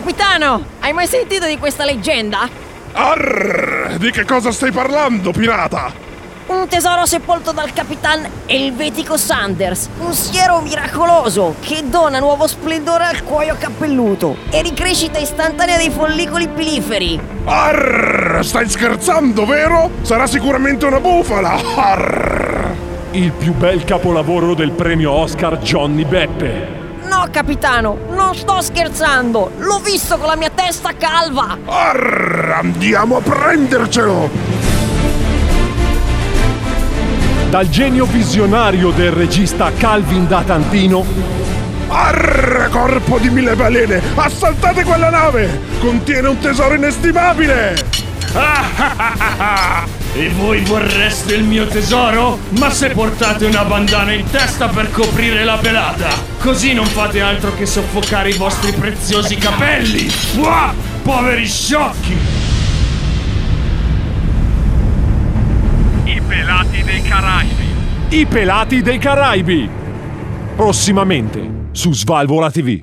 Capitano, hai mai sentito di questa leggenda? Arr! Di che cosa stai parlando, pirata? Un tesoro sepolto dal capitan Elvetico Sanders, un siero miracoloso che dona nuovo splendore al cuoio cappelluto e ricrescita istantanea dei follicoli piliferi. Arr! Stai scherzando, vero? Sarà sicuramente una bufala! Arr! Il più bel capolavoro del premio Oscar Johnny Beppe. No, capitano, non sto scherzando! L'ho visto con la mia testa calva! Arr! Andiamo a prendercelo! Dal genio visionario del regista Calvin da Tantino. Arr! Corpo di mille balene! Assaltate quella nave! Contiene un tesoro inestimabile! E voi vorreste il mio tesoro? Ma se portate una bandana in testa per coprire la pelata, così non fate altro che soffocare i vostri preziosi capelli! Uah! Poveri sciocchi! I pelati dei Caraibi. I pelati dei Caraibi. Prossimamente su Svalvola TV.